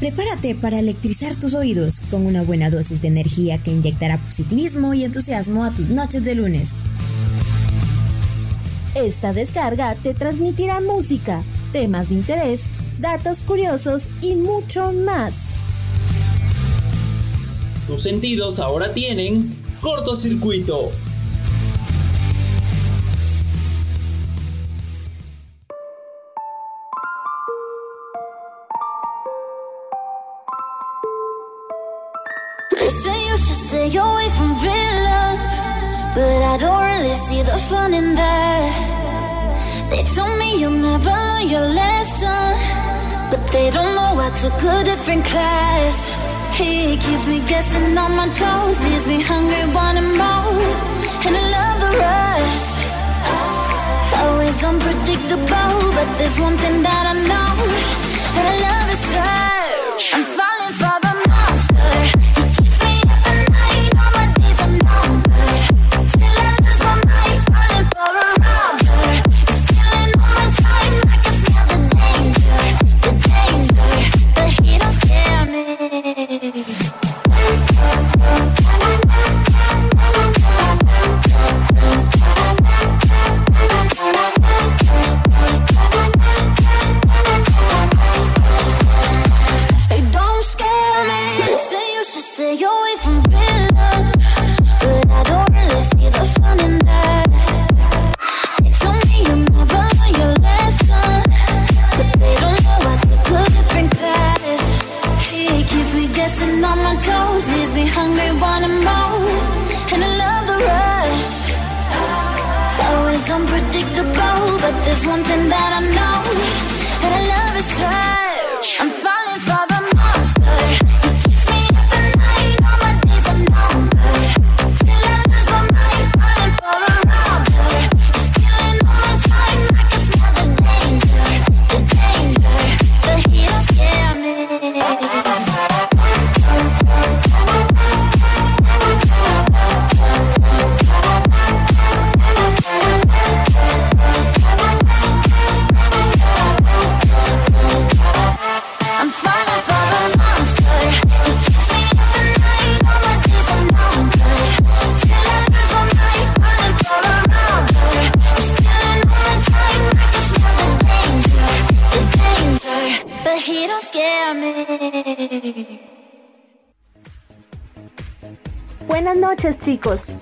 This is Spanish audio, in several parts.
Prepárate para electrizar tus oídos con una buena dosis de energía que inyectará positivismo y entusiasmo a tus noches de lunes. Esta descarga te transmitirá música, temas de interés, datos curiosos y mucho más. Tus sentidos ahora tienen cortocircuito. Fun in that. They told me you'll never learn your lesson, but they don't know I took a different class. He keeps me guessing on my toes, leaves me hungry, wanting more, and I love the rush. Always unpredictable, but there's one thing that I know that I love is rush. I'm falling wanted more, and I love the rush. Always unpredictable, but there's one thing that I know.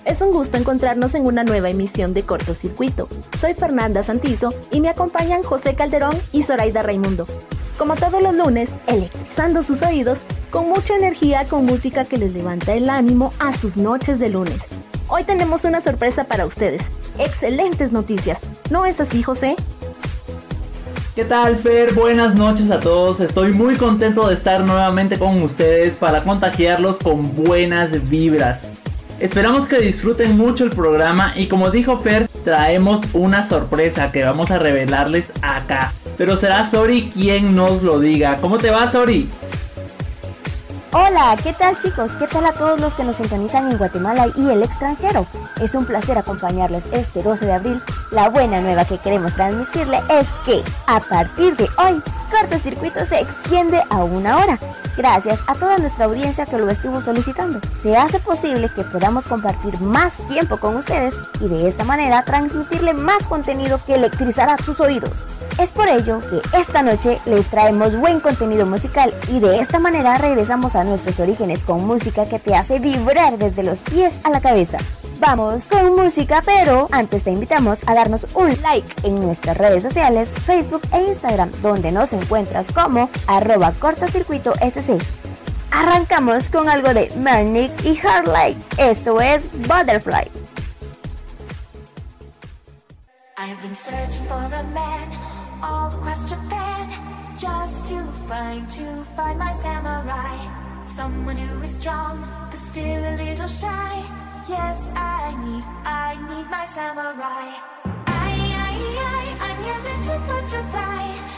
Es un gusto encontrarnos en una nueva emisión de Cortocircuito. Soy Fernanda Santizo y me acompañan José Calderón y Zoraida Raimundo. Como todos los lunes, electrizando sus oídos con mucha energía con música que les levanta el ánimo a sus noches de lunes. Hoy tenemos una sorpresa para ustedes. Excelentes noticias. ¿No es así, José? ¿Qué tal, Fer? Buenas noches a todos. Estoy muy contento de estar nuevamente con ustedes para contagiarlos con buenas vibras. Esperamos que disfruten mucho el programa y como dijo Fer, traemos una sorpresa que vamos a revelarles acá. Pero será Sori quien nos lo diga. ¿Cómo te va, Sori? Hola, ¿qué tal chicos? ¿Qué tal a todos los que nos sintonizan en Guatemala y el extranjero? Es un placer acompañarles este 12 de abril. La buena nueva que queremos transmitirle es que a partir de hoy, cortocircuito se extiende a una hora gracias a toda nuestra audiencia que lo estuvo solicitando. Se hace posible que podamos compartir más tiempo con ustedes y de esta manera transmitirle más contenido que electrizará sus oídos. Es por ello que esta noche les traemos buen contenido musical y de esta manera regresamos a nuestros orígenes con música que te hace vibrar desde los pies a la cabeza. Vamos con música, pero antes te invitamos a darnos un like en nuestras redes sociales, Facebook e Instagram, donde nos encuentras como arroba cortocircuito SC. Arrancamos con algo de Marnik y Hardlight. Esto es Butterfly. I've been searching for a man all across Japan just to find, to find my samurai. Someone who is strong but still a little shy. Yes, I need, I need my samurai. I, I, I, I'm your little butterfly.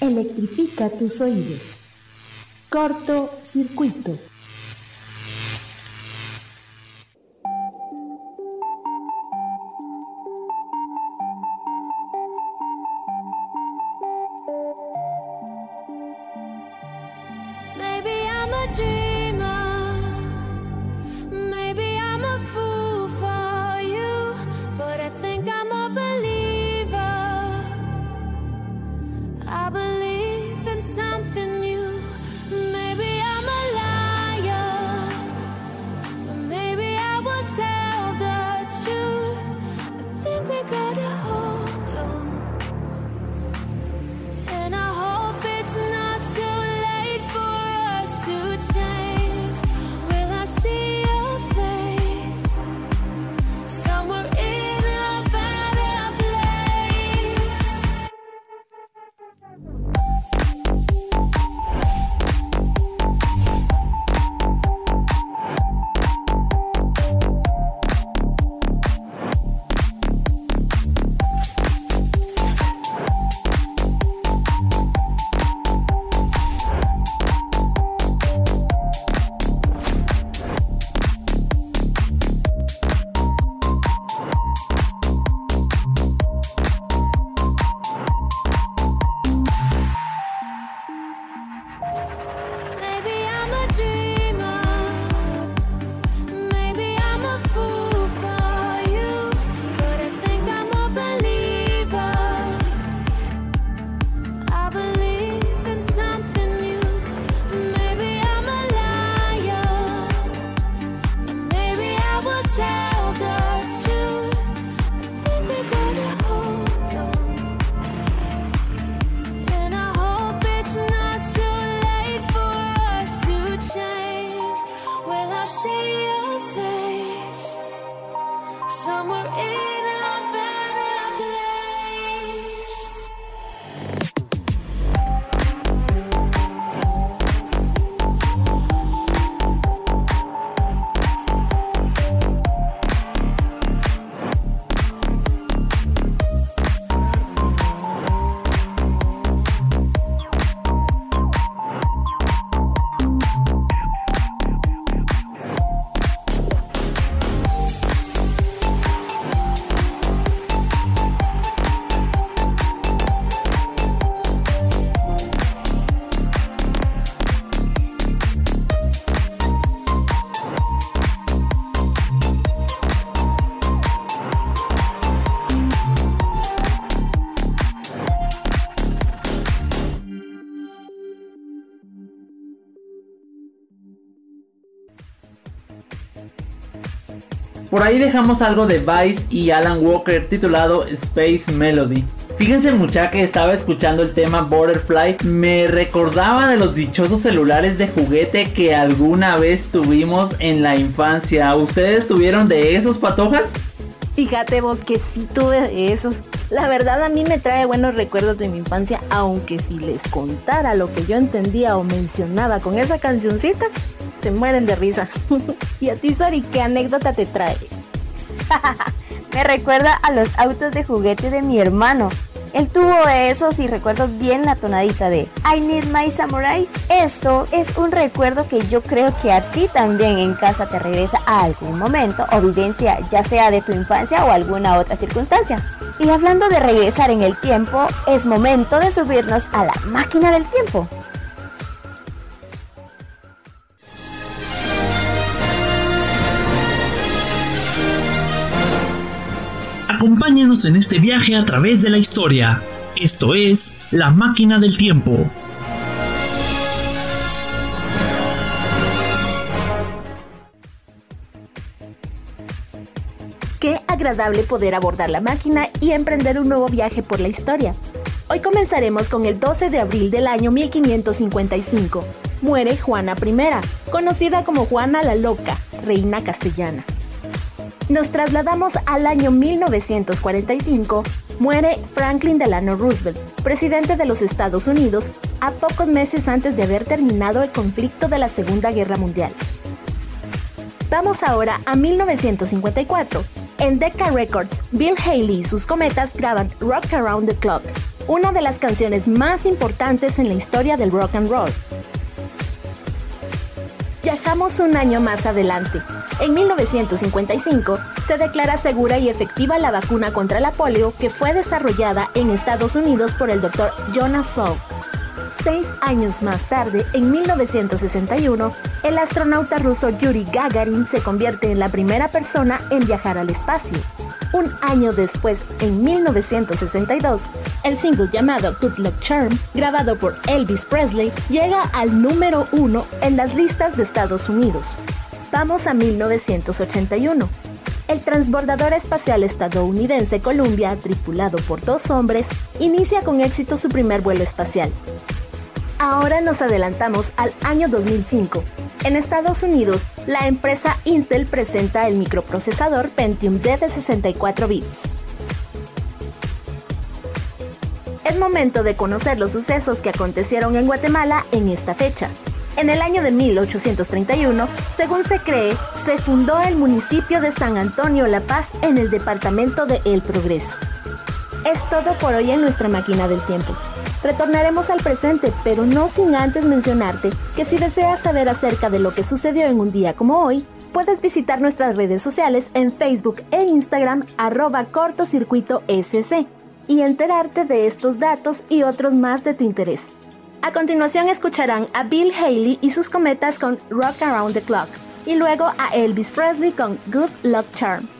Electrifica tus oídos. Corto circuito. Por ahí dejamos algo de Vice y Alan Walker titulado Space Melody. Fíjense mucha que estaba escuchando el tema Butterfly, me recordaba de los dichosos celulares de juguete que alguna vez tuvimos en la infancia. ¿Ustedes tuvieron de esos patojas? Fíjate vos que sí tuve esos. La verdad a mí me trae buenos recuerdos de mi infancia, aunque si les contara lo que yo entendía o mencionaba con esa cancioncita, se mueren de risa. y a ti, Sori, ¿qué anécdota te trae? me recuerda a los autos de juguete de mi hermano. Él tuvo esos y recuerdo bien la tonadita de I Need My Samurai. Esto es un recuerdo que yo creo que a ti también en casa te regresa a algún momento o vivencia, ya sea de tu infancia o alguna otra circunstancia. Y hablando de regresar en el tiempo, es momento de subirnos a la máquina del tiempo. Acompáñenos en este viaje a través de la historia. Esto es La Máquina del Tiempo. Qué agradable poder abordar la máquina y emprender un nuevo viaje por la historia. Hoy comenzaremos con el 12 de abril del año 1555. Muere Juana I, conocida como Juana la Loca, reina castellana. Nos trasladamos al año 1945. Muere Franklin Delano Roosevelt, presidente de los Estados Unidos, a pocos meses antes de haber terminado el conflicto de la Segunda Guerra Mundial. Vamos ahora a 1954. En Decca Records, Bill Haley y sus cometas graban Rock Around the Clock, una de las canciones más importantes en la historia del rock and roll. Viajamos un año más adelante, en 1955 se declara segura y efectiva la vacuna contra la polio que fue desarrollada en Estados Unidos por el Dr. Jonas Salk. Seis años más tarde, en 1961, el astronauta ruso Yuri Gagarin se convierte en la primera persona en viajar al espacio. Un año después, en 1962, el single llamado Good Luck Charm, grabado por Elvis Presley, llega al número uno en las listas de Estados Unidos. Vamos a 1981. El transbordador espacial estadounidense Columbia, tripulado por dos hombres, inicia con éxito su primer vuelo espacial. Ahora nos adelantamos al año 2005. En Estados Unidos, la empresa Intel presenta el microprocesador Pentium D de 64 bits. Es momento de conocer los sucesos que acontecieron en Guatemala en esta fecha. En el año de 1831, según se cree, se fundó el municipio de San Antonio La Paz en el departamento de El Progreso. Es todo por hoy en nuestra máquina del tiempo. Retornaremos al presente, pero no sin antes mencionarte que si deseas saber acerca de lo que sucedió en un día como hoy, puedes visitar nuestras redes sociales en Facebook e Instagram arroba cortocircuito y enterarte de estos datos y otros más de tu interés. A continuación escucharán a Bill Haley y sus cometas con Rock Around the Clock y luego a Elvis Presley con Good Luck Charm.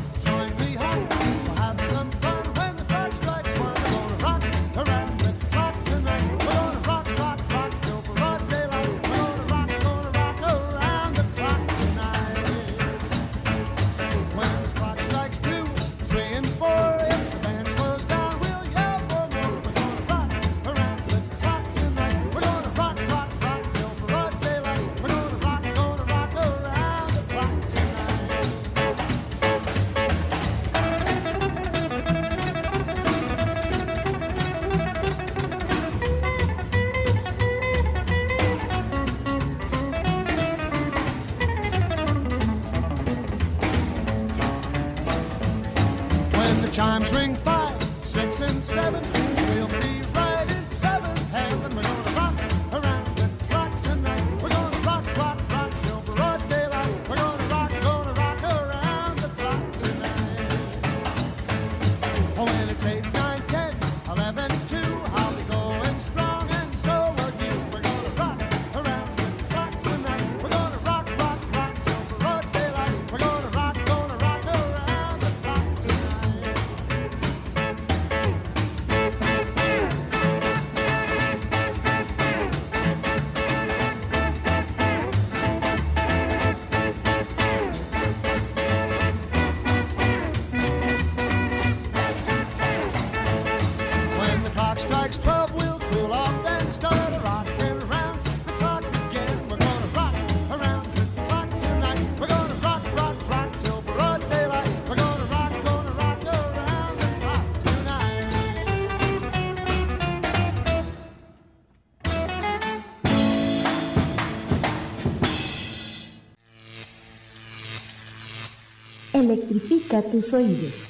Electrifica tus oídos.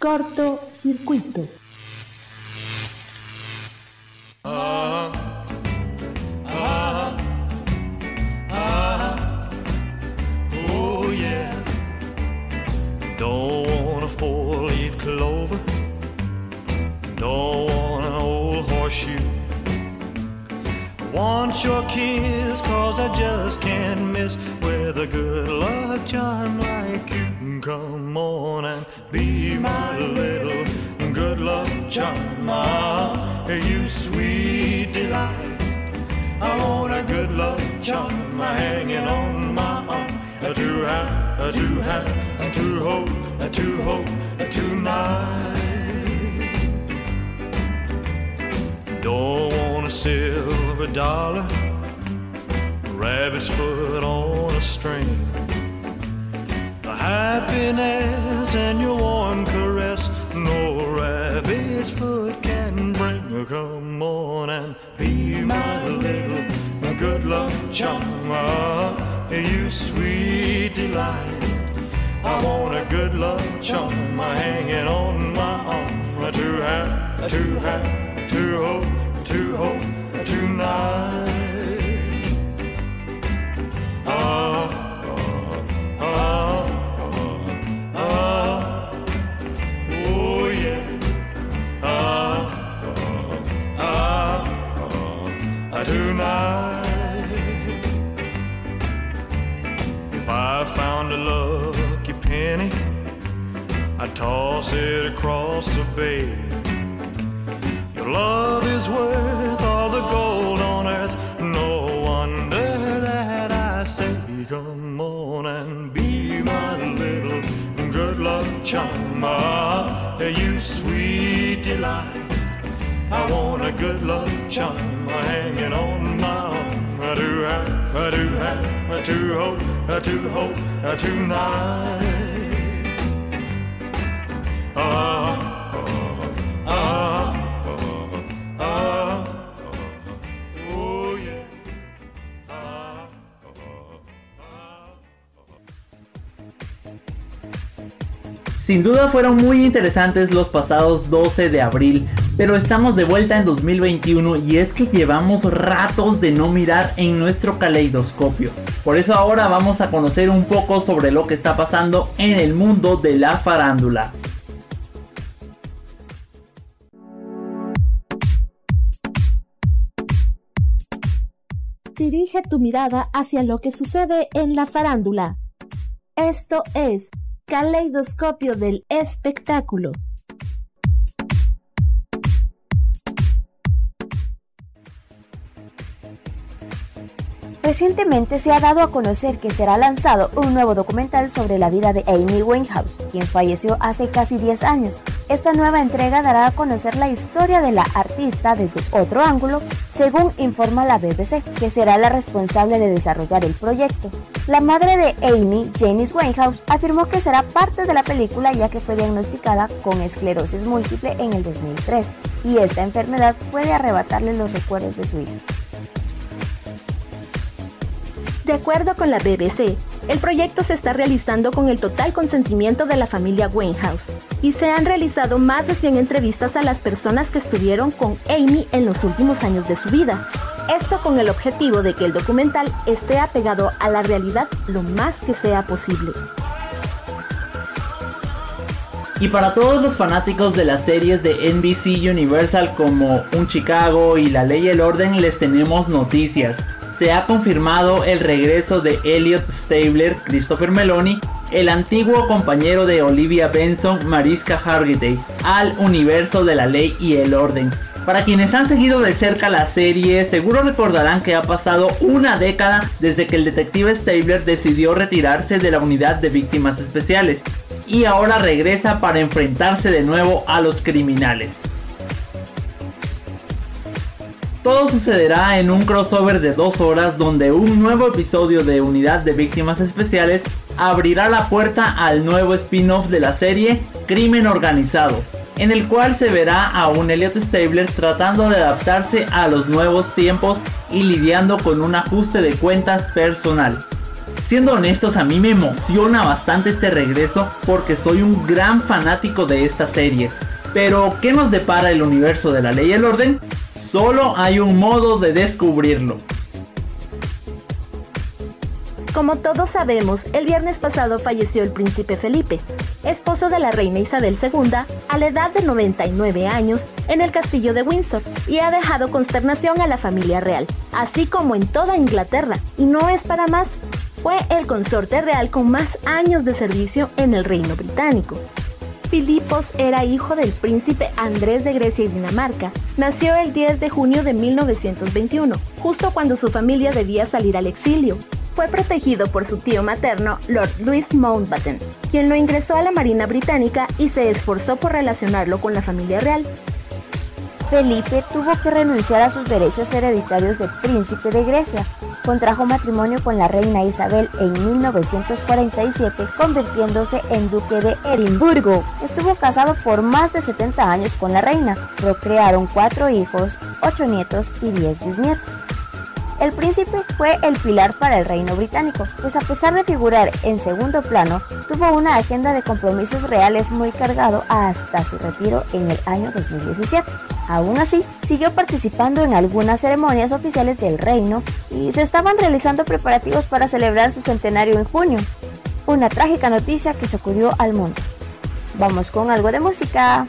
Corto circuito. Found a lucky penny, I'd toss it across the bay. Your love is worth all the gold on earth. No wonder that I say, come on and be my little good luck charm. Ah, you sweet delight. I want a good luck charm hanging on my arm. I do Sin duda fueron muy interesantes los pasados 12 de abril, pero estamos de vuelta en 2021 y es que llevamos ratos de no mirar en nuestro caleidoscopio. Por eso ahora vamos a conocer un poco sobre lo que está pasando en el mundo de la farándula. Dirige tu mirada hacia lo que sucede en la farándula. Esto es Caleidoscopio del Espectáculo. Recientemente se ha dado a conocer que será lanzado un nuevo documental sobre la vida de Amy Winehouse, quien falleció hace casi 10 años. Esta nueva entrega dará a conocer la historia de la artista desde otro ángulo, según informa la BBC, que será la responsable de desarrollar el proyecto. La madre de Amy, Janice Winehouse, afirmó que será parte de la película ya que fue diagnosticada con esclerosis múltiple en el 2003 y esta enfermedad puede arrebatarle los recuerdos de su hija. De acuerdo con la BBC, el proyecto se está realizando con el total consentimiento de la familia Winehouse y se han realizado más de 100 entrevistas a las personas que estuvieron con Amy en los últimos años de su vida. Esto con el objetivo de que el documental esté apegado a la realidad lo más que sea posible. Y para todos los fanáticos de las series de NBC Universal como Un Chicago y La Ley y el Orden les tenemos noticias. Se ha confirmado el regreso de Elliot Stabler, Christopher Meloni, el antiguo compañero de Olivia Benson, Mariska Hargitay, al universo de La Ley y el Orden. Para quienes han seguido de cerca la serie, seguro recordarán que ha pasado una década desde que el detective Stabler decidió retirarse de la unidad de víctimas especiales y ahora regresa para enfrentarse de nuevo a los criminales. Todo sucederá en un crossover de dos horas donde un nuevo episodio de Unidad de Víctimas Especiales abrirá la puerta al nuevo spin-off de la serie Crimen Organizado, en el cual se verá a un Elliot Stabler tratando de adaptarse a los nuevos tiempos y lidiando con un ajuste de cuentas personal. Siendo honestos, a mí me emociona bastante este regreso porque soy un gran fanático de estas series. Pero, ¿qué nos depara el universo de la ley y el orden? Solo hay un modo de descubrirlo. Como todos sabemos, el viernes pasado falleció el príncipe Felipe, esposo de la reina Isabel II, a la edad de 99 años en el castillo de Windsor, y ha dejado consternación a la familia real, así como en toda Inglaterra, y no es para más. Fue el consorte real con más años de servicio en el reino británico. Filipos era hijo del príncipe Andrés de Grecia y Dinamarca. Nació el 10 de junio de 1921, justo cuando su familia debía salir al exilio. Fue protegido por su tío materno, Lord Louis Mountbatten, quien lo ingresó a la Marina Británica y se esforzó por relacionarlo con la familia real. Felipe tuvo que renunciar a sus derechos hereditarios de príncipe de Grecia. Contrajo matrimonio con la reina Isabel en 1947, convirtiéndose en duque de Edimburgo. Estuvo casado por más de 70 años con la reina. Procrearon cuatro hijos, ocho nietos y diez bisnietos. El príncipe fue el pilar para el reino británico, pues a pesar de figurar en segundo plano, tuvo una agenda de compromisos reales muy cargado hasta su retiro en el año 2017. Aún así, siguió participando en algunas ceremonias oficiales del reino y se estaban realizando preparativos para celebrar su centenario en junio. Una trágica noticia que sacudió al mundo. Vamos con algo de música.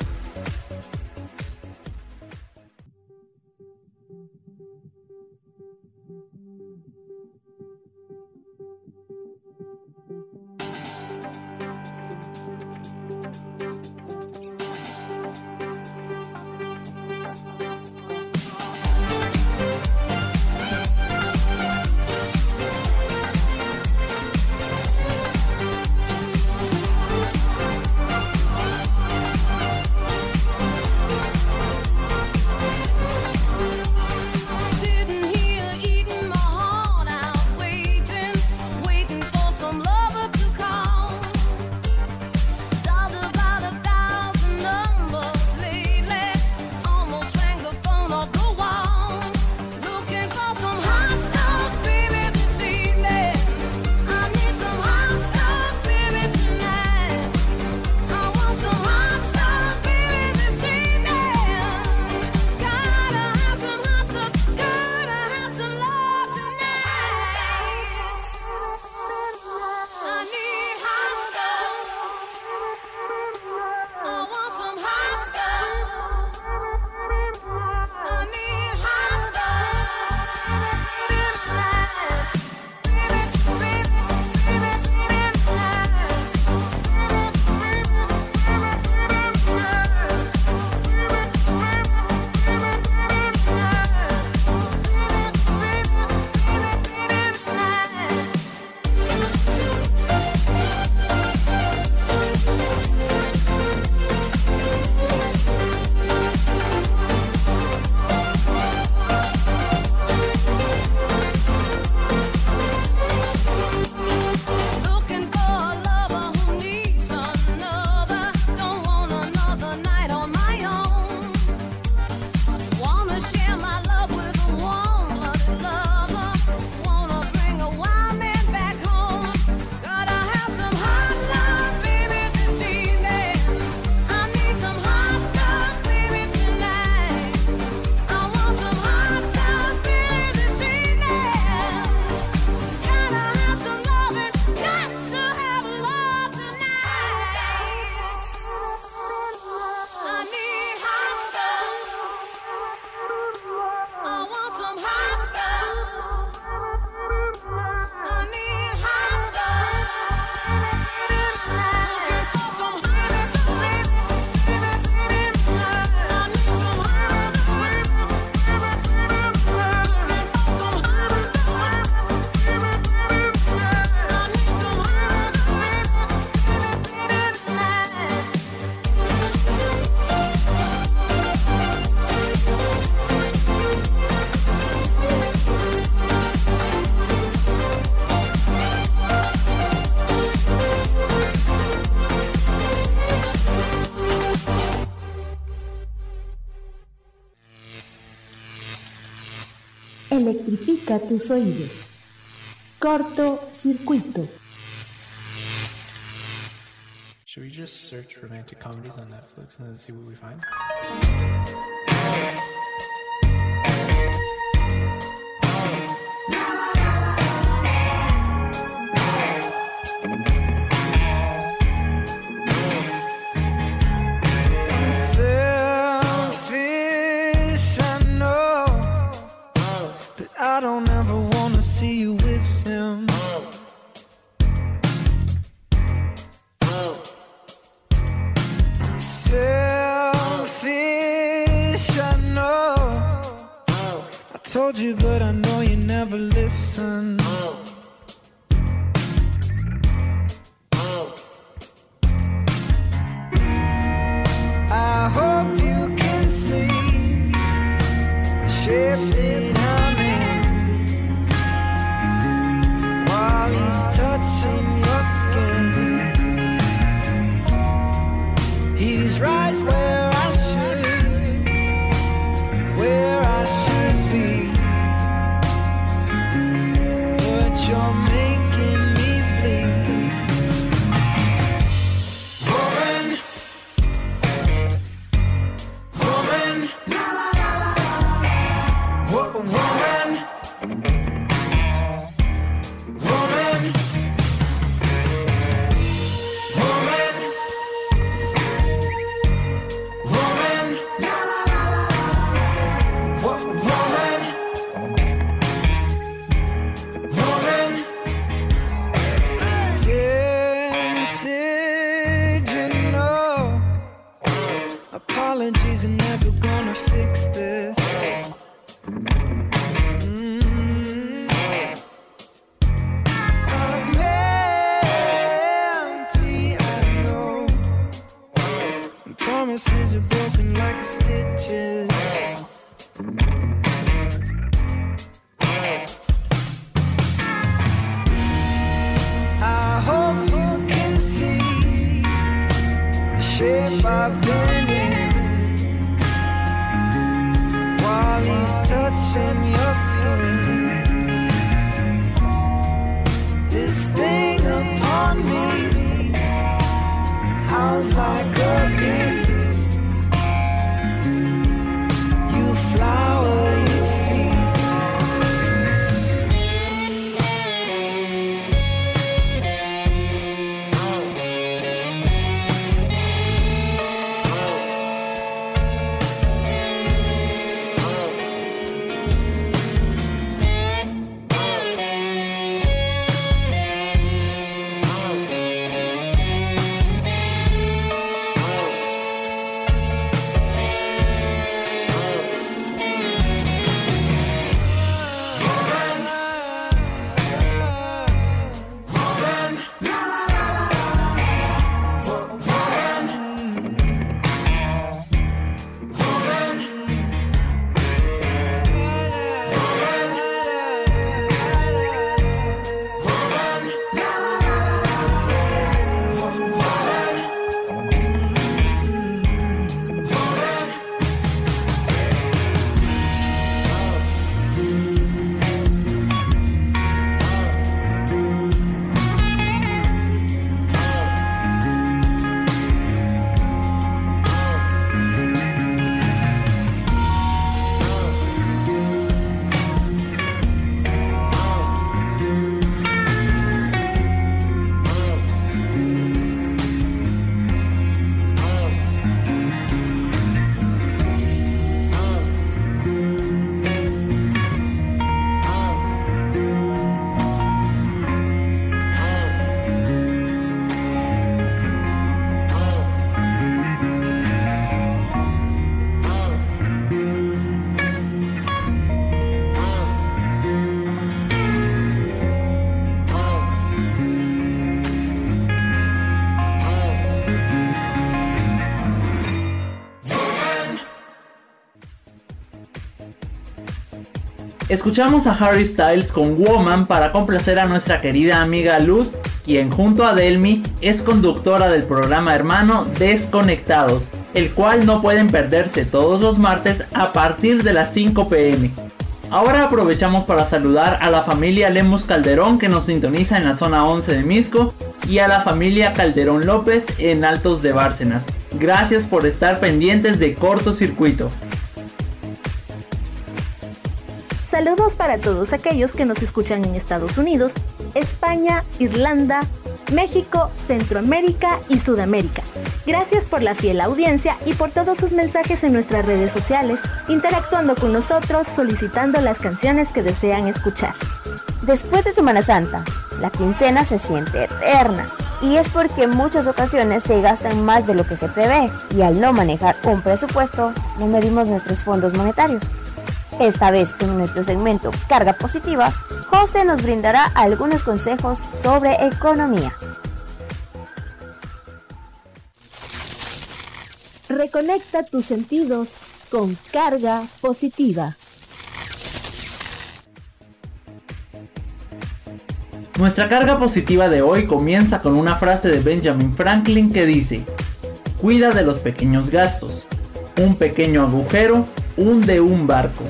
Tus oídos. Corto circuito. Should we just search romantic comedies on Netflix and then see what we find? Escuchamos a Harry Styles con Woman para complacer a nuestra querida amiga Luz, quien junto a Delmi es conductora del programa hermano Desconectados, el cual no pueden perderse todos los martes a partir de las 5 pm. Ahora aprovechamos para saludar a la familia Lemus Calderón que nos sintoniza en la zona 11 de Misco y a la familia Calderón López en Altos de Bárcenas. Gracias por estar pendientes de cortocircuito. Saludos para todos aquellos que nos escuchan en Estados Unidos, España, Irlanda, México, Centroamérica y Sudamérica. Gracias por la fiel audiencia y por todos sus mensajes en nuestras redes sociales, interactuando con nosotros, solicitando las canciones que desean escuchar. Después de Semana Santa, la quincena se siente eterna y es porque en muchas ocasiones se gastan más de lo que se prevé y al no manejar un presupuesto no medimos nuestros fondos monetarios. Esta vez en nuestro segmento Carga Positiva, José nos brindará algunos consejos sobre economía. Reconecta tus sentidos con Carga Positiva. Nuestra carga positiva de hoy comienza con una frase de Benjamin Franklin que dice, cuida de los pequeños gastos, un pequeño agujero hunde un barco.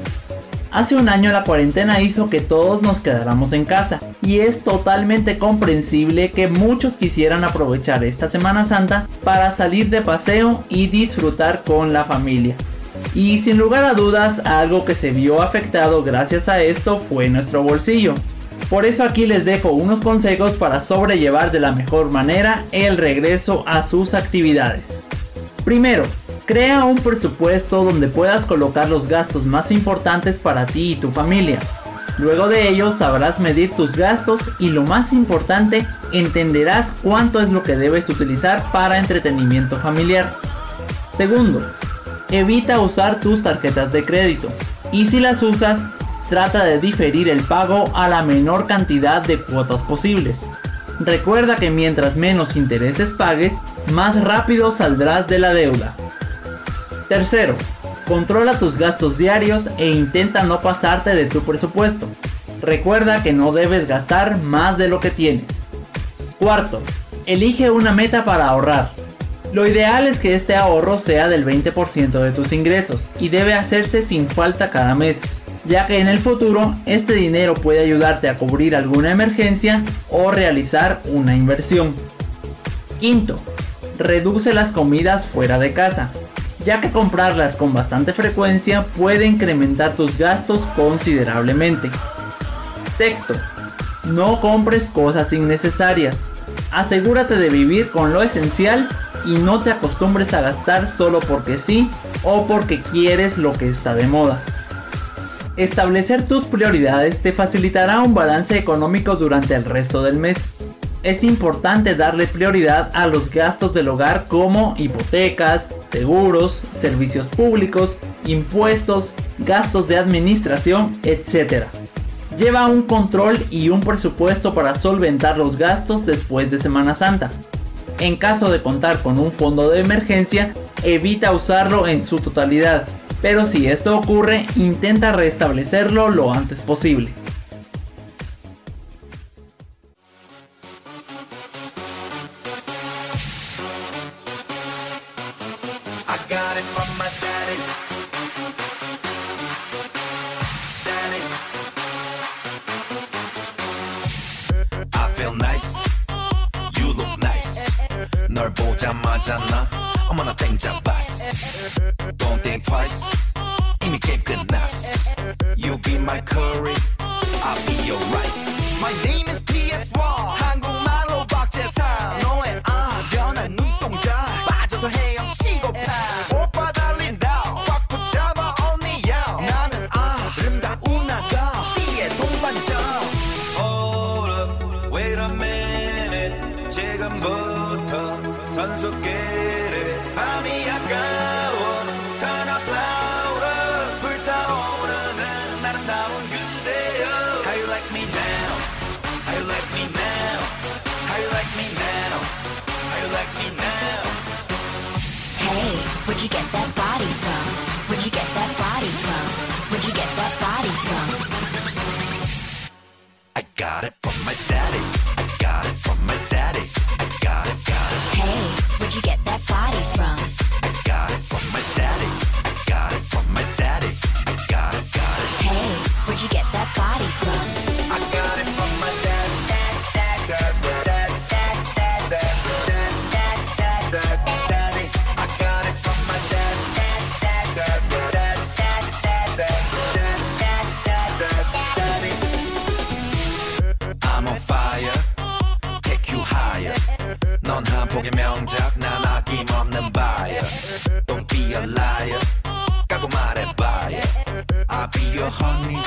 Hace un año la cuarentena hizo que todos nos quedáramos en casa y es totalmente comprensible que muchos quisieran aprovechar esta Semana Santa para salir de paseo y disfrutar con la familia. Y sin lugar a dudas, algo que se vio afectado gracias a esto fue nuestro bolsillo. Por eso aquí les dejo unos consejos para sobrellevar de la mejor manera el regreso a sus actividades. Primero, crea un presupuesto donde puedas colocar los gastos más importantes para ti y tu familia. Luego de ello sabrás medir tus gastos y lo más importante, entenderás cuánto es lo que debes utilizar para entretenimiento familiar. Segundo, evita usar tus tarjetas de crédito y si las usas, trata de diferir el pago a la menor cantidad de cuotas posibles. Recuerda que mientras menos intereses pagues, más rápido saldrás de la deuda. Tercero, controla tus gastos diarios e intenta no pasarte de tu presupuesto. Recuerda que no debes gastar más de lo que tienes. Cuarto, elige una meta para ahorrar. Lo ideal es que este ahorro sea del 20% de tus ingresos y debe hacerse sin falta cada mes ya que en el futuro este dinero puede ayudarte a cubrir alguna emergencia o realizar una inversión. Quinto, reduce las comidas fuera de casa, ya que comprarlas con bastante frecuencia puede incrementar tus gastos considerablemente. Sexto, no compres cosas innecesarias. Asegúrate de vivir con lo esencial y no te acostumbres a gastar solo porque sí o porque quieres lo que está de moda. Establecer tus prioridades te facilitará un balance económico durante el resto del mes. Es importante darle prioridad a los gastos del hogar como hipotecas, seguros, servicios públicos, impuestos, gastos de administración, etc. Lleva un control y un presupuesto para solventar los gastos después de Semana Santa. En caso de contar con un fondo de emergencia, evita usarlo en su totalidad pero si esto ocurre, intenta restablecerlo lo antes posible. I got it from my daddy. I got it from my daddy. Honey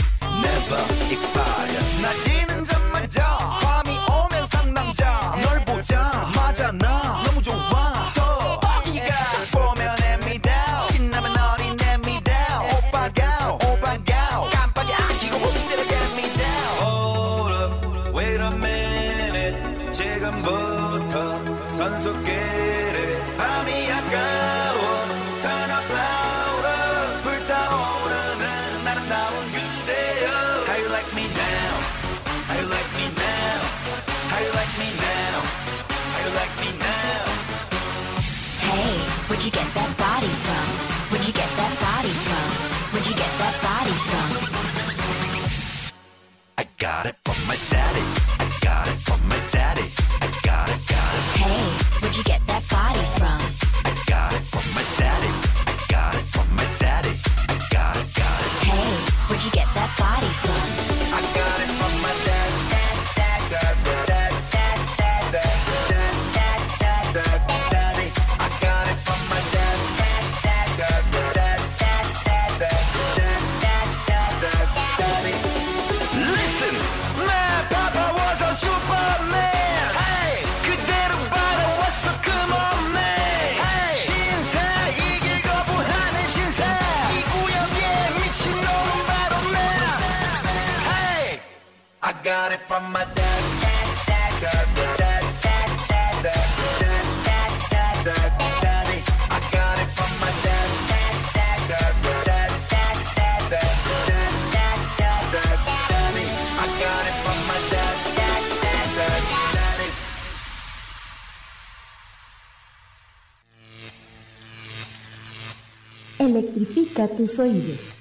Tus oídos.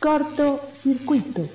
Corto circuito.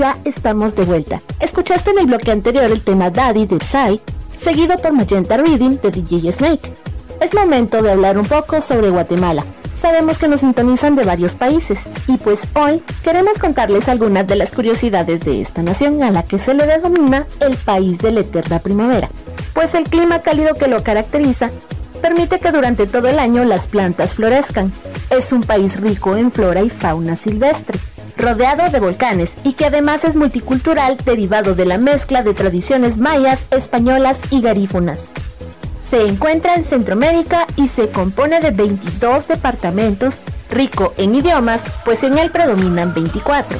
Ya estamos de vuelta. Escuchaste en el bloque anterior el tema Daddy de Psy, seguido por Magenta Reading de DJ Snake. Es momento de hablar un poco sobre Guatemala. Sabemos que nos sintonizan de varios países y pues hoy queremos contarles algunas de las curiosidades de esta nación a la que se le denomina el país de la eterna primavera, pues el clima cálido que lo caracteriza permite que durante todo el año las plantas florezcan. Es un país rico en flora y fauna silvestre, rodeado de volcanes y que además es multicultural derivado de la mezcla de tradiciones mayas, españolas y garífunas. Se encuentra en Centroamérica y se compone de 22 departamentos, rico en idiomas, pues en él predominan 24.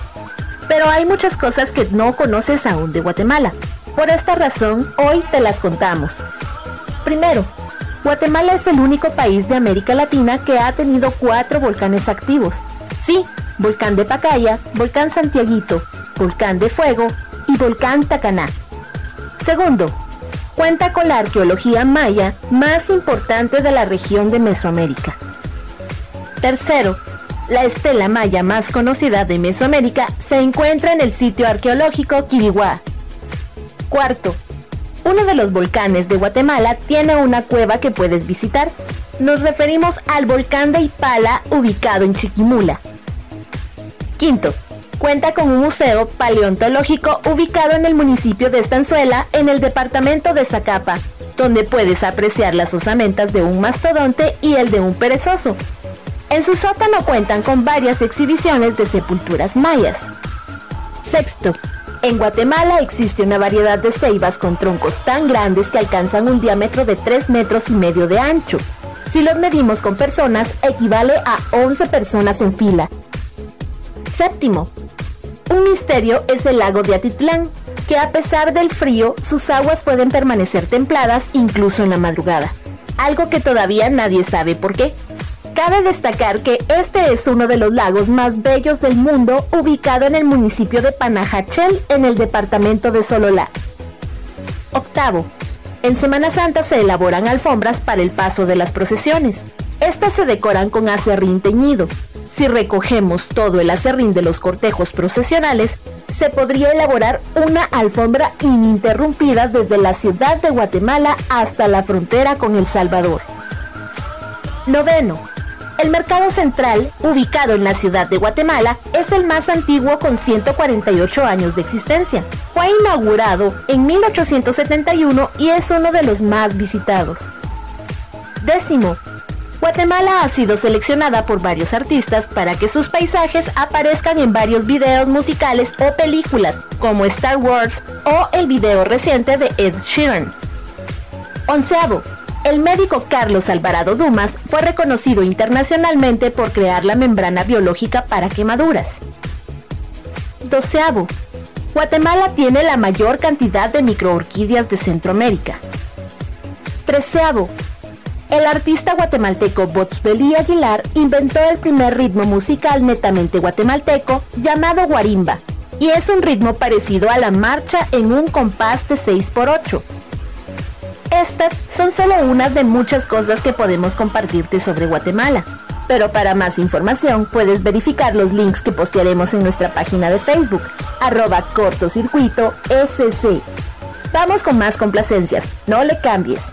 Pero hay muchas cosas que no conoces aún de Guatemala. Por esta razón, hoy te las contamos. Primero, Guatemala es el único país de América Latina que ha tenido cuatro volcanes activos. Sí, Volcán de Pacaya, Volcán Santiaguito, Volcán de Fuego y Volcán Tacaná. Segundo, cuenta con la arqueología maya más importante de la región de Mesoamérica. Tercero, la estela maya más conocida de Mesoamérica se encuentra en el sitio arqueológico Quiriguá. Cuarto, uno de los volcanes de Guatemala tiene una cueva que puedes visitar. Nos referimos al volcán de Ipala ubicado en Chiquimula. Quinto, cuenta con un museo paleontológico ubicado en el municipio de Estanzuela, en el departamento de Zacapa, donde puedes apreciar las osamentas de un mastodonte y el de un perezoso. En su sótano cuentan con varias exhibiciones de sepulturas mayas. Sexto, en Guatemala existe una variedad de ceibas con troncos tan grandes que alcanzan un diámetro de 3 metros y medio de ancho. Si los medimos con personas, equivale a 11 personas en fila. Séptimo, un misterio es el lago de Atitlán, que a pesar del frío, sus aguas pueden permanecer templadas incluso en la madrugada. Algo que todavía nadie sabe por qué. Cabe destacar que este es uno de los lagos más bellos del mundo, ubicado en el municipio de Panajachel, en el departamento de Sololá. Octavo. En Semana Santa se elaboran alfombras para el paso de las procesiones. Estas se decoran con acerrín teñido. Si recogemos todo el acerrín de los cortejos procesionales, se podría elaborar una alfombra ininterrumpida desde la ciudad de Guatemala hasta la frontera con El Salvador. Noveno. El Mercado Central, ubicado en la ciudad de Guatemala, es el más antiguo con 148 años de existencia. Fue inaugurado en 1871 y es uno de los más visitados. Décimo. Guatemala ha sido seleccionada por varios artistas para que sus paisajes aparezcan en varios videos musicales o películas, como Star Wars o el video reciente de Ed Sheeran. Onceavo. El médico Carlos Alvarado Dumas fue reconocido internacionalmente por crear la membrana biológica para quemaduras. Doceavo. Guatemala tiene la mayor cantidad de microorquídeas de Centroamérica. Treceavo. El artista guatemalteco Botsbeli Aguilar inventó el primer ritmo musical netamente guatemalteco llamado guarimba, y es un ritmo parecido a la marcha en un compás de 6x8. Estas son solo unas de muchas cosas que podemos compartirte sobre Guatemala. Pero para más información puedes verificar los links que postearemos en nuestra página de Facebook, arroba cortocircuito SC. Vamos con más complacencias, no le cambies.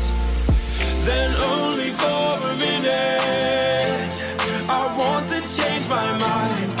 then only for a minute. I want to change my mind,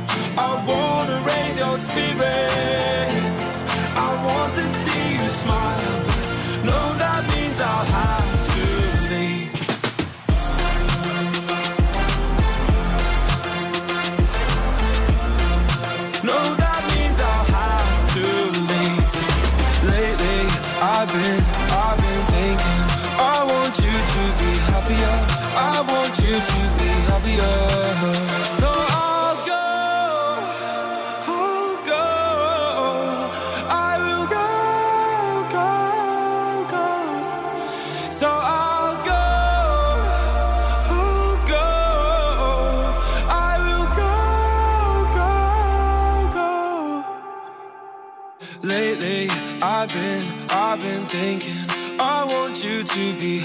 I wanna raise your spirits. I want to see you smile. No, that means I'll have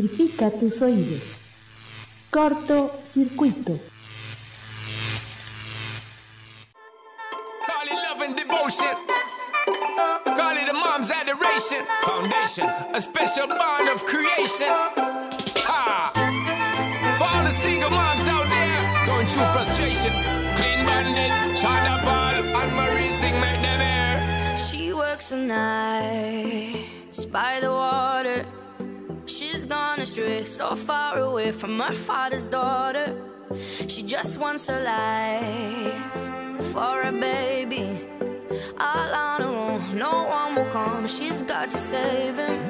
Electrifica tus oídos. Corto circuito. Call it love and devotion. Call it a mom's adoration. Foundation, a special bond of creation. Ha! For all the single moms out there going through frustration. Clean bandit, China ball, and Marie thing make them air. She works the nights by the water. She's gone astray, so far away from her father's daughter. She just wants a life for a baby. All on her own, no one will come. She's got to save him.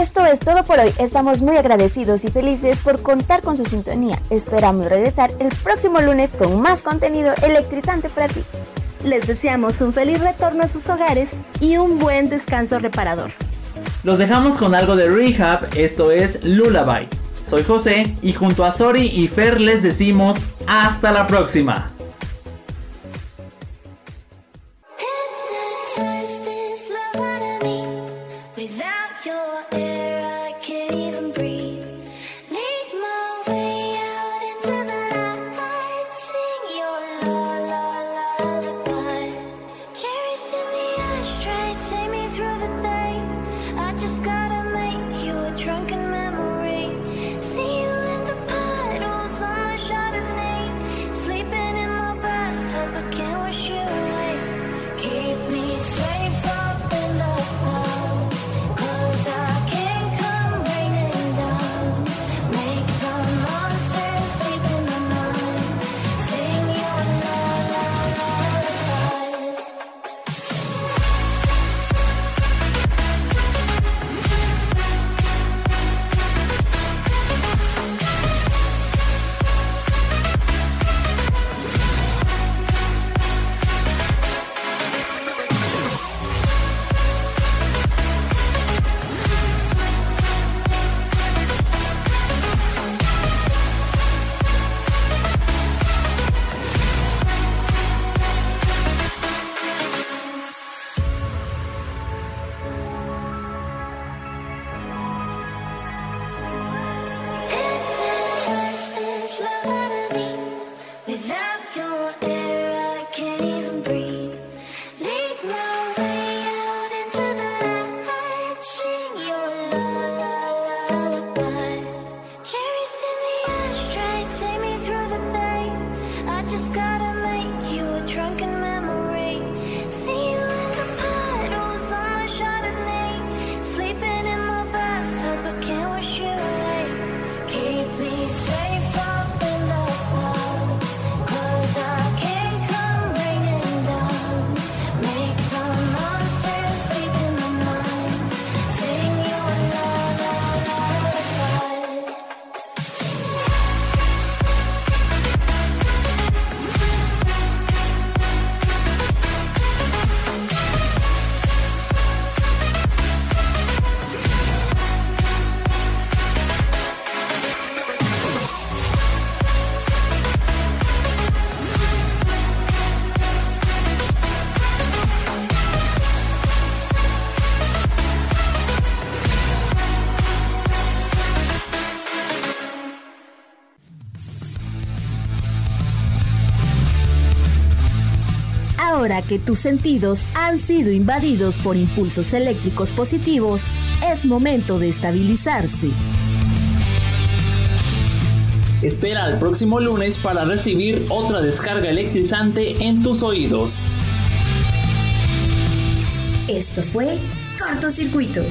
Esto es todo por hoy. Estamos muy agradecidos y felices por contar con su sintonía. Esperamos regresar el próximo lunes con más contenido electrizante para ti. Les deseamos un feliz retorno a sus hogares y un buen descanso reparador. Los dejamos con algo de rehab, esto es Lullaby. Soy José y junto a Sori y Fer les decimos hasta la próxima. Que tus sentidos han sido invadidos por impulsos eléctricos positivos, es momento de estabilizarse. Espera al próximo lunes para recibir otra descarga electrizante en tus oídos. Esto fue Cortocircuito